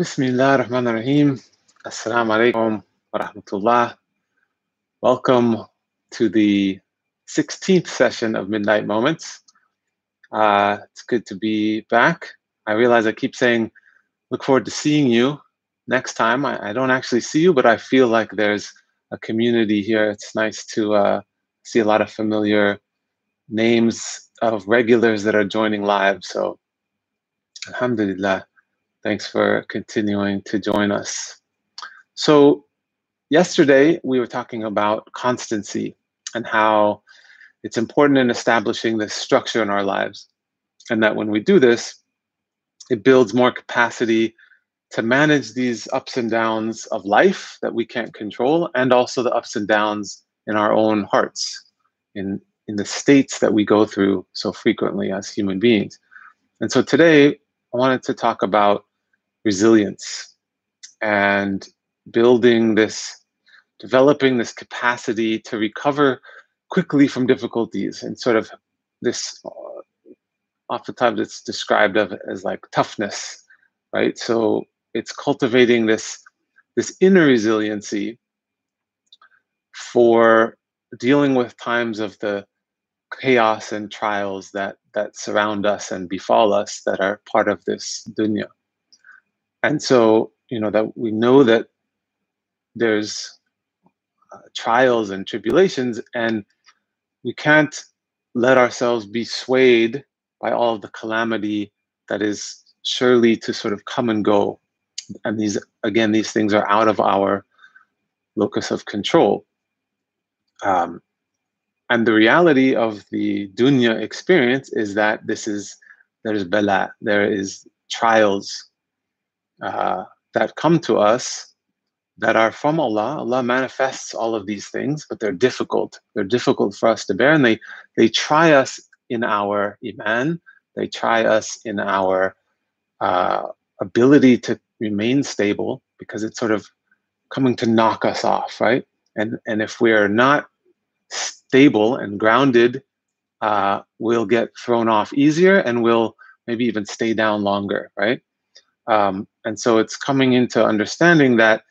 Bismillah ar-Rahman ar-Rahim. Assalamu alaikum wa rahmatullah. Welcome to the 16th session of Midnight Moments. Uh, it's good to be back. I realize I keep saying, look forward to seeing you next time. I, I don't actually see you, but I feel like there's a community here. It's nice to uh, see a lot of familiar names of regulars that are joining live. So, alhamdulillah. Thanks for continuing to join us. So, yesterday we were talking about constancy and how it's important in establishing this structure in our lives. And that when we do this, it builds more capacity to manage these ups and downs of life that we can't control, and also the ups and downs in our own hearts, in, in the states that we go through so frequently as human beings. And so today, I wanted to talk about resilience and building this, developing this capacity to recover quickly from difficulties and sort of this, uh, oftentimes it's described of as like toughness, right? So it's cultivating this, this inner resiliency for dealing with times of the chaos and trials that that surround us and befall us that are part of this dunya and so you know that we know that there's uh, trials and tribulations and we can't let ourselves be swayed by all the calamity that is surely to sort of come and go. And these again these things are out of our locus of control. Um, and the reality of the dunya experience is that this is there's bala there is trials uh, that come to us that are from Allah. Allah manifests all of these things, but they're difficult. They're difficult for us to bear, and they they try us in our iman. They try us in our uh, ability to remain stable because it's sort of coming to knock us off, right? And and if we're not stable and grounded, uh, we'll get thrown off easier, and we'll maybe even stay down longer, right? Um, and so it's coming into understanding that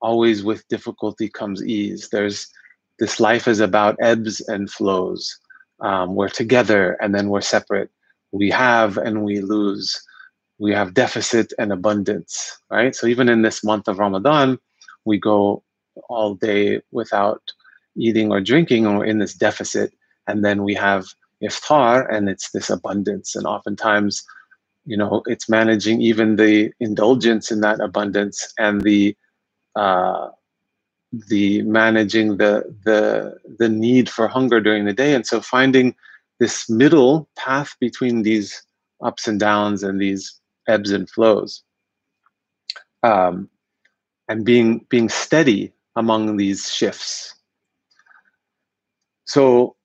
always with difficulty comes ease. There's this life is about ebbs and flows. Um, we're together and then we're separate. We have and we lose. We have deficit and abundance, right? So even in this month of Ramadan, we go all day without eating or drinking, and we're in this deficit. And then we have iftar, and it's this abundance. And oftentimes, you know it's managing even the indulgence in that abundance and the uh, the managing the the the need for hunger during the day. And so finding this middle path between these ups and downs and these ebbs and flows um, and being being steady among these shifts. So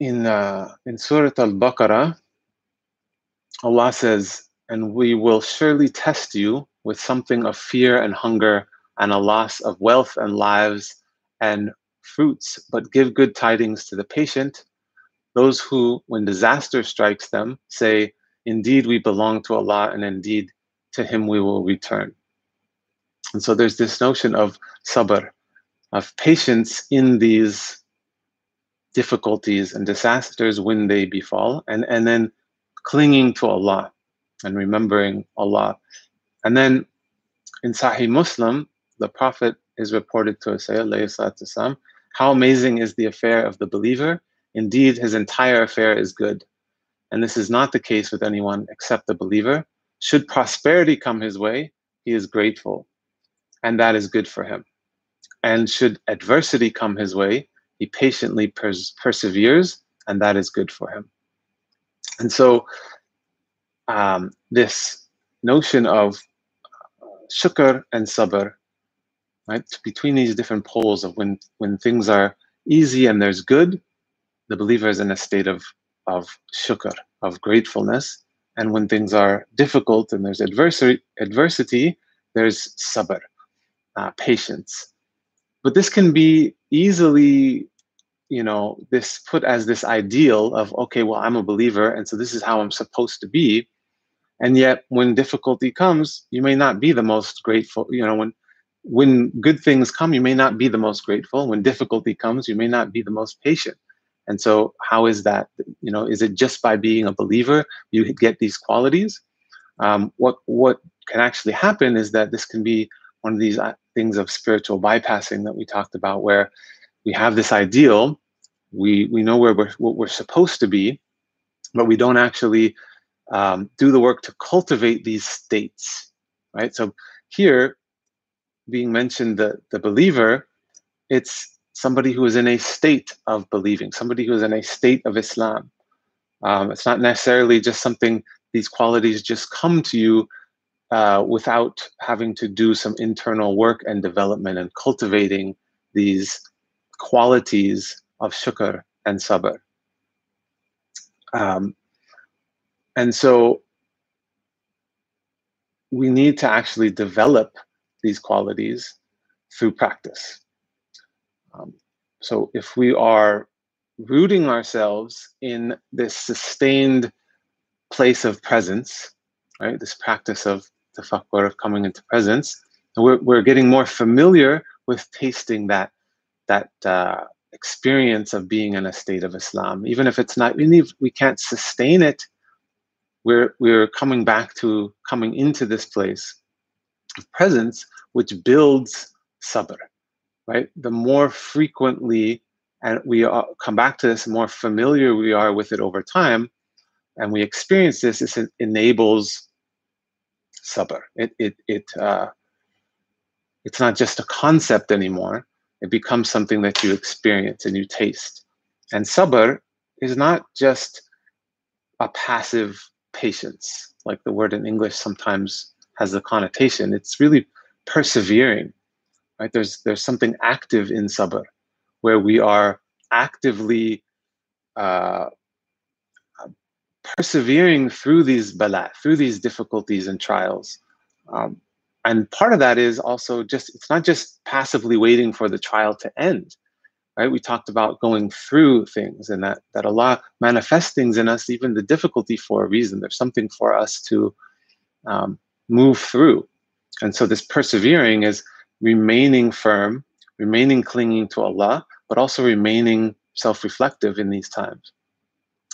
in uh, in surah al-baqarah Allah says, and we will surely test you with something of fear and hunger and a loss of wealth and lives and fruits, but give good tidings to the patient. Those who, when disaster strikes them, say, Indeed, we belong to Allah, and indeed, to Him we will return. And so there's this notion of sabr, of patience in these difficulties and disasters when they befall, and, and then clinging to Allah and remembering Allah. And then in Sahih Muslim, the Prophet is reported to say, والسلام, How amazing is the affair of the believer? Indeed, his entire affair is good. And this is not the case with anyone except the believer. Should prosperity come his way, he is grateful, and that is good for him. And should adversity come his way, he patiently pers- perseveres, and that is good for him. And so, um, this notion of uh, shukr and sabr, right, between these different poles of when when things are easy and there's good, the believer is in a state of of shukr, of gratefulness, and when things are difficult and there's adversity, adversity, there's sabr, uh, patience. But this can be easily you know this put as this ideal of okay well i'm a believer and so this is how i'm supposed to be. And yet when difficulty comes you may not be the most grateful you know when when good things come you may not be the most grateful. When difficulty comes you may not be the most patient. And so how is that? You know is it just by being a believer you get these qualities? Um, what what can actually happen is that this can be one of these uh, things of spiritual bypassing that we talked about where we have this ideal we we know where we're what we're supposed to be but we don't actually um, do the work to cultivate these states, right? So here, being mentioned the, the believer, it's somebody who is in a state of believing, somebody who is in a state of Islam. Um, it's not necessarily just something, these qualities just come to you uh, without having to do some internal work and development and cultivating these qualities of shukr and sabr. Um, and so we need to actually develop these qualities through practice. Um, so if we are rooting ourselves in this sustained place of presence, right, this practice of the tafakkur, of coming into presence, we're, we're getting more familiar with tasting that, that uh, experience of being in a state of Islam, even if it's not, even if we can't sustain it we're we're coming back to coming into this place of presence which builds sabr right? The more frequently and we are, come back to this more familiar we are with it over time and we experience this it enables sabr. It it it uh, it's not just a concept anymore it becomes something that you experience and you taste and sabr is not just a passive patience, like the word in English sometimes has the connotation. It's really persevering, right? There's there's something active in sabr, where we are actively uh, persevering through these bala, through these difficulties and trials. Um, and part of that is also just it's not just passively waiting for the trial to end right? We talked about going through things and that that Allah manifests things in us, even the difficulty for a reason. There's something for us to um, move through. And so this persevering is remaining firm, remaining clinging to Allah, but also remaining self-reflective in these times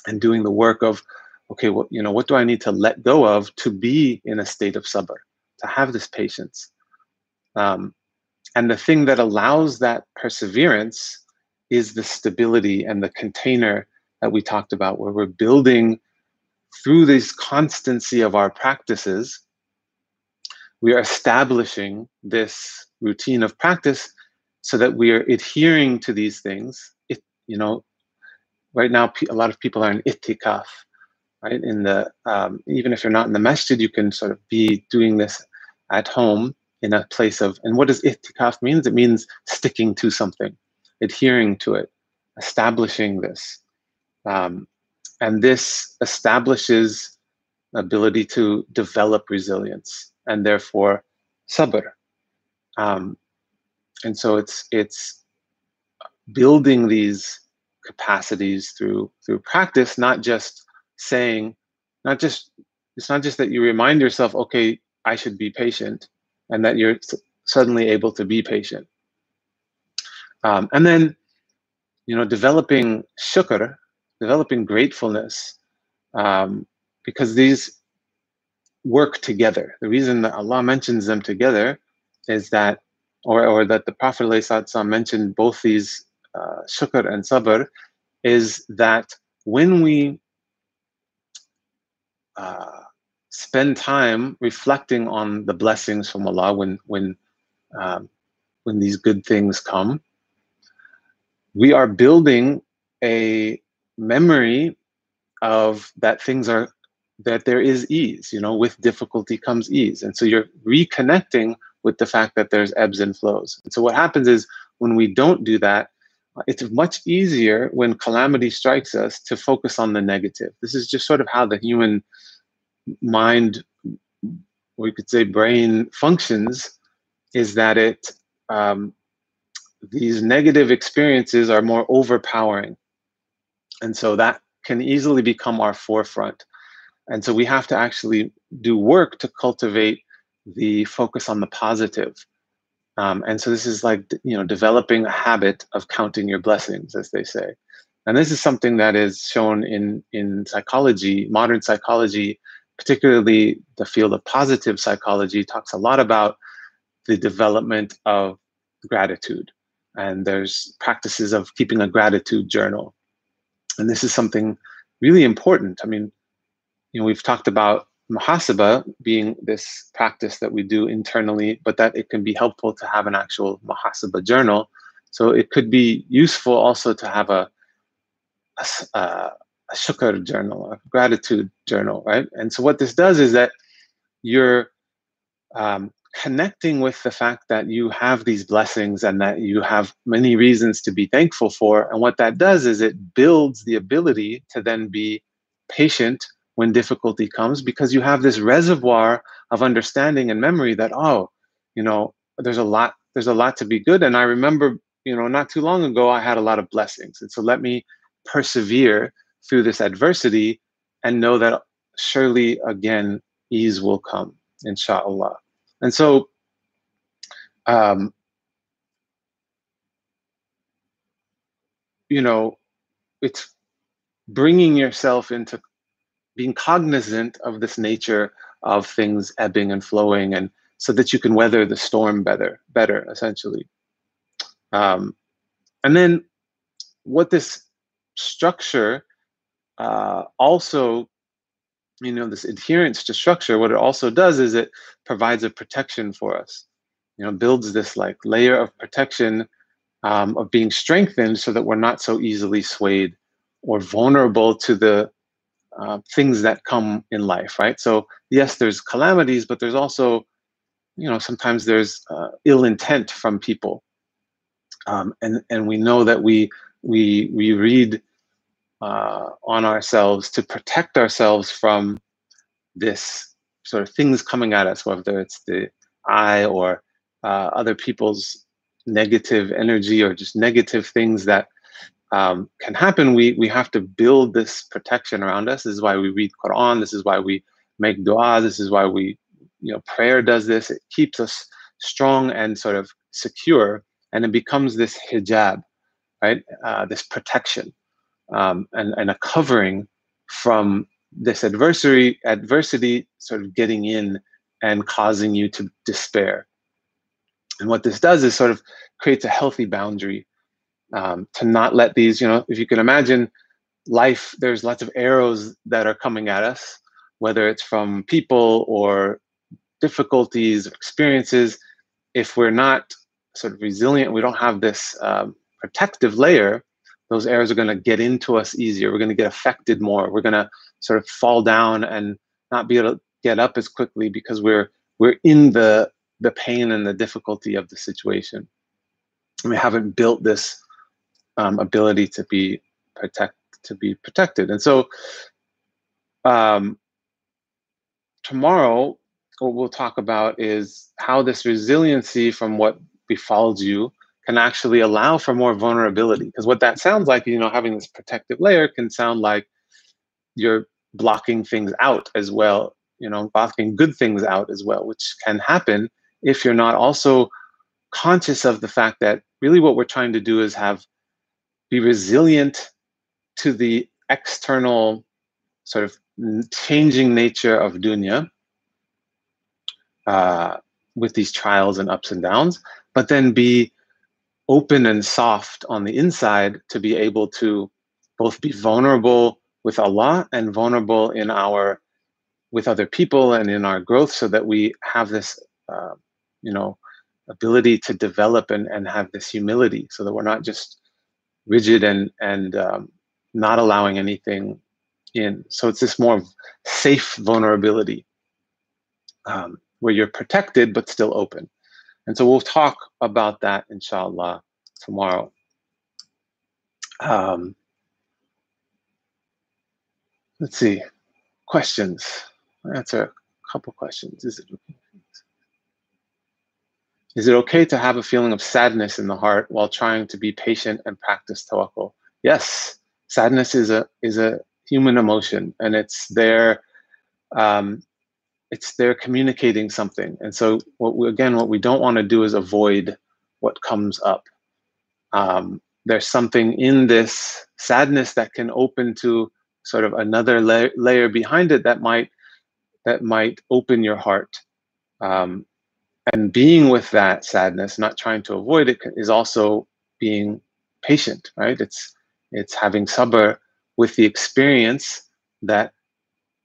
and doing the work of, okay, what you know, what do I need to let go of to be in a state of sabr, to have this patience. Um, and the thing that allows that perseverance is the stability and the container that we talked about, where we're building through this constancy of our practices, we are establishing this routine of practice so that we are adhering to these things. It, you know, right now a lot of people are in itikaf, right? In the um, even if you're not in the masjid, you can sort of be doing this at home in a place of. And what does itikaf means? It means sticking to something adhering to it, establishing this. Um, and this establishes ability to develop resilience and therefore sabr. Um, and so it's it's building these capacities through through practice, not just saying, not just it's not just that you remind yourself, okay, I should be patient, and that you're suddenly able to be patient. Um, and then, you know, developing shukr, developing gratefulness, um, because these work together. The reason that Allah mentions them together is that, or, or that the Prophet ﷺ mentioned both these uh, shukr and sabr, is that when we uh, spend time reflecting on the blessings from Allah, when when um, when these good things come, we are building a memory of that things are that there is ease you know with difficulty comes ease. And so you're reconnecting with the fact that there's ebbs and flows. And so what happens is when we don't do that it's much easier when calamity strikes us to focus on the negative. This is just sort of how the human mind or you could say brain functions is that it um, these negative experiences are more overpowering. And so that can easily become our forefront. And so we have to actually do work to cultivate the focus on the positive. Um, and so this is like you know developing a habit of counting your blessings, as they say. And this is something that is shown in in psychology, modern psychology, particularly the field of positive psychology, talks a lot about the development of gratitude. And there's practices of keeping a gratitude journal. And this is something really important. I mean, you know, we've talked about muhasaba being this practice that we do internally, but that it can be helpful to have an actual muhasaba journal. So it could be useful also to have a, a, uh, a shukr journal, a gratitude journal, right? And so what this does is that you're um, connecting with the fact that you have these blessings and that you have many reasons to be thankful for. And what that does is it builds the ability to then be patient when difficulty comes because you have this reservoir of understanding and memory that, oh, you know, there's a lot, there's a lot to be good. And I remember, you know, not too long ago, I had a lot of blessings. And so let me persevere through this adversity and know that surely again, ease will come, inshallah. And so, um, you know, it's bringing yourself into being cognizant of this nature of things ebbing and flowing, and so that you can weather the storm better, better essentially. Um, and then, what this structure uh, also you know this adherence to structure what it also does is it provides a protection for us you know builds this like layer of protection um, of being strengthened so that we're not so easily swayed or vulnerable to the uh, things that come in life right? So yes there's calamities but there's also you know sometimes there's uh, ill intent from people. Um, and and we know that we we we read uh, on ourselves to protect ourselves from this sort of things coming at us, whether it's the eye or uh, other people's negative energy or just negative things that um, can happen. We we have to build this protection around us. This is why we read Quran. This is why we make dua. This is why we you know prayer does this. It keeps us strong and sort of secure, and it becomes this hijab, right? Uh, this protection um, and, and a covering from this adversary adversity sort of getting in and causing you to despair. And what this does is sort of creates a healthy boundary um, to not let these, you know, if you can imagine life, there's lots of arrows that are coming at us, whether it's from people or difficulties, or experiences. If we're not sort of resilient, we don't have this um, protective layer, those arrows are going to get into us easier. We're going to get affected more. We're going to sort of fall down and not be able to get up as quickly because we're we're in the the pain and the difficulty of the situation. We haven't built this um, ability to be protect to be protected. And so um, tomorrow, what we'll talk about is how this resiliency from what befalls you can actually allow for more vulnerability. Because what that sounds like, you know, having this protective layer can sound like you're blocking things out as well, you know, blocking good things out as well, which can happen if you're not also conscious of the fact that really what we're trying to do is have be resilient to the external sort of changing nature of dunya uh, with these trials and ups and downs, but then be open and soft on the inside to be able to both be vulnerable with Allah and vulnerable in our with other people and in our growth so that we have this uh, you know ability to develop and, and have this humility so that we're not just rigid and and um, not allowing anything in. So it's this more safe vulnerability um, where you're protected but still open and so we'll talk about that, inshallah, tomorrow. Um, let's see. Questions. I'll answer a couple questions. Is it is it okay to have a feeling of sadness in the heart while trying to be patient and practice tawakkul? Yes, sadness is a is a human emotion, and it's there. Um, it's they're communicating something. And so what we, again, what we don't want to do is avoid what comes up. Um, there's something in this sadness that can open to sort of another la- layer behind it that might that might open your heart. Um, and being with that sadness, not trying to avoid it, is also being patient, right? It's it's having sabr with the experience that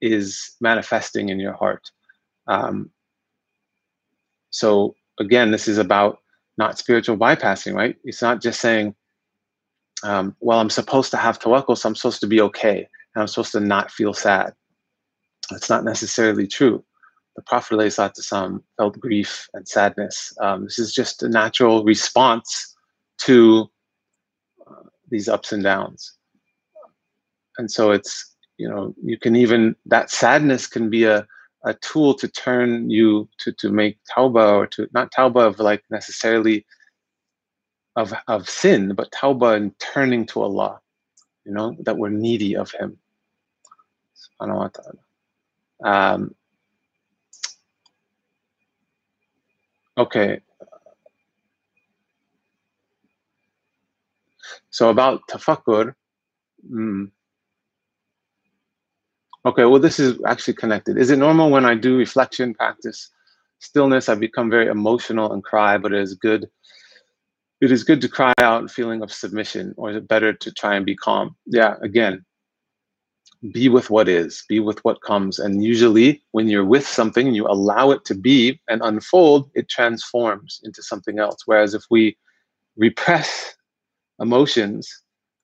is manifesting in your heart. Um, so again, this is about not spiritual bypassing, right? It's not just saying, um, well, I'm supposed to have tawakkul, so I'm supposed to be okay, and I'm supposed to not feel sad. That's not necessarily true. The Prophet felt grief and sadness. Um, this is just a natural response to uh, these ups and downs. And so it's, you know, you can even, that sadness can be a, a tool to turn you to, to make tauba or to, not tauba of like necessarily of, of sin, but tauba and turning to Allah, you know, that we're needy of Him. Subhanahu wa ta'ala. Um, okay. So about tafakkur, mm, okay, well, this is actually connected. Is it normal when I do reflection practice stillness, I become very emotional and cry, but it is good. It is good to cry out feeling of submission, or is it better to try and be calm? Yeah, again, be with what is, be with what comes. And usually, when you're with something you allow it to be and unfold, it transforms into something else. Whereas if we repress emotions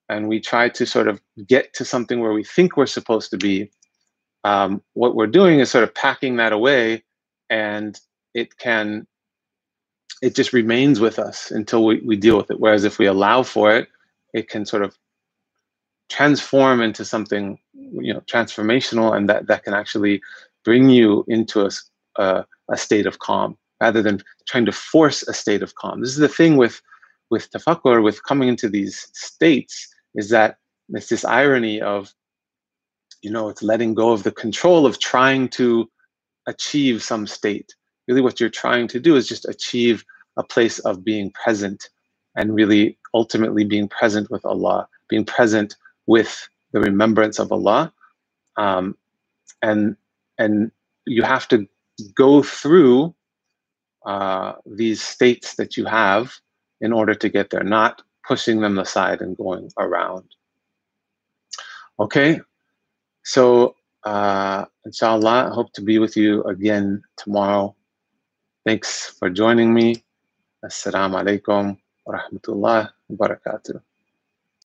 and we try to sort of get to something where we think we're supposed to be, um, what we're doing is sort of packing that away and it can, it just remains with us until we, we deal with it. Whereas if we allow for it, it can sort of transform into something you know transformational and that that can actually bring you into a, a, a, state of calm rather than trying to force a state of calm this is the thing with with tafakkur with coming into these states is that it's this irony of you know it's letting go of the control of trying to achieve some state really what you're trying to do is just achieve a place of being present and really ultimately being present with allah being present with the remembrance of Allah. Um, and, and you have to go through uh, these states that you have in order to get there, not pushing them aside and going around. Okay, so uh, inshallah, I hope to be with you again tomorrow. Thanks for joining me. Assalamu alaikum wa rahmatullah wa barakatuh.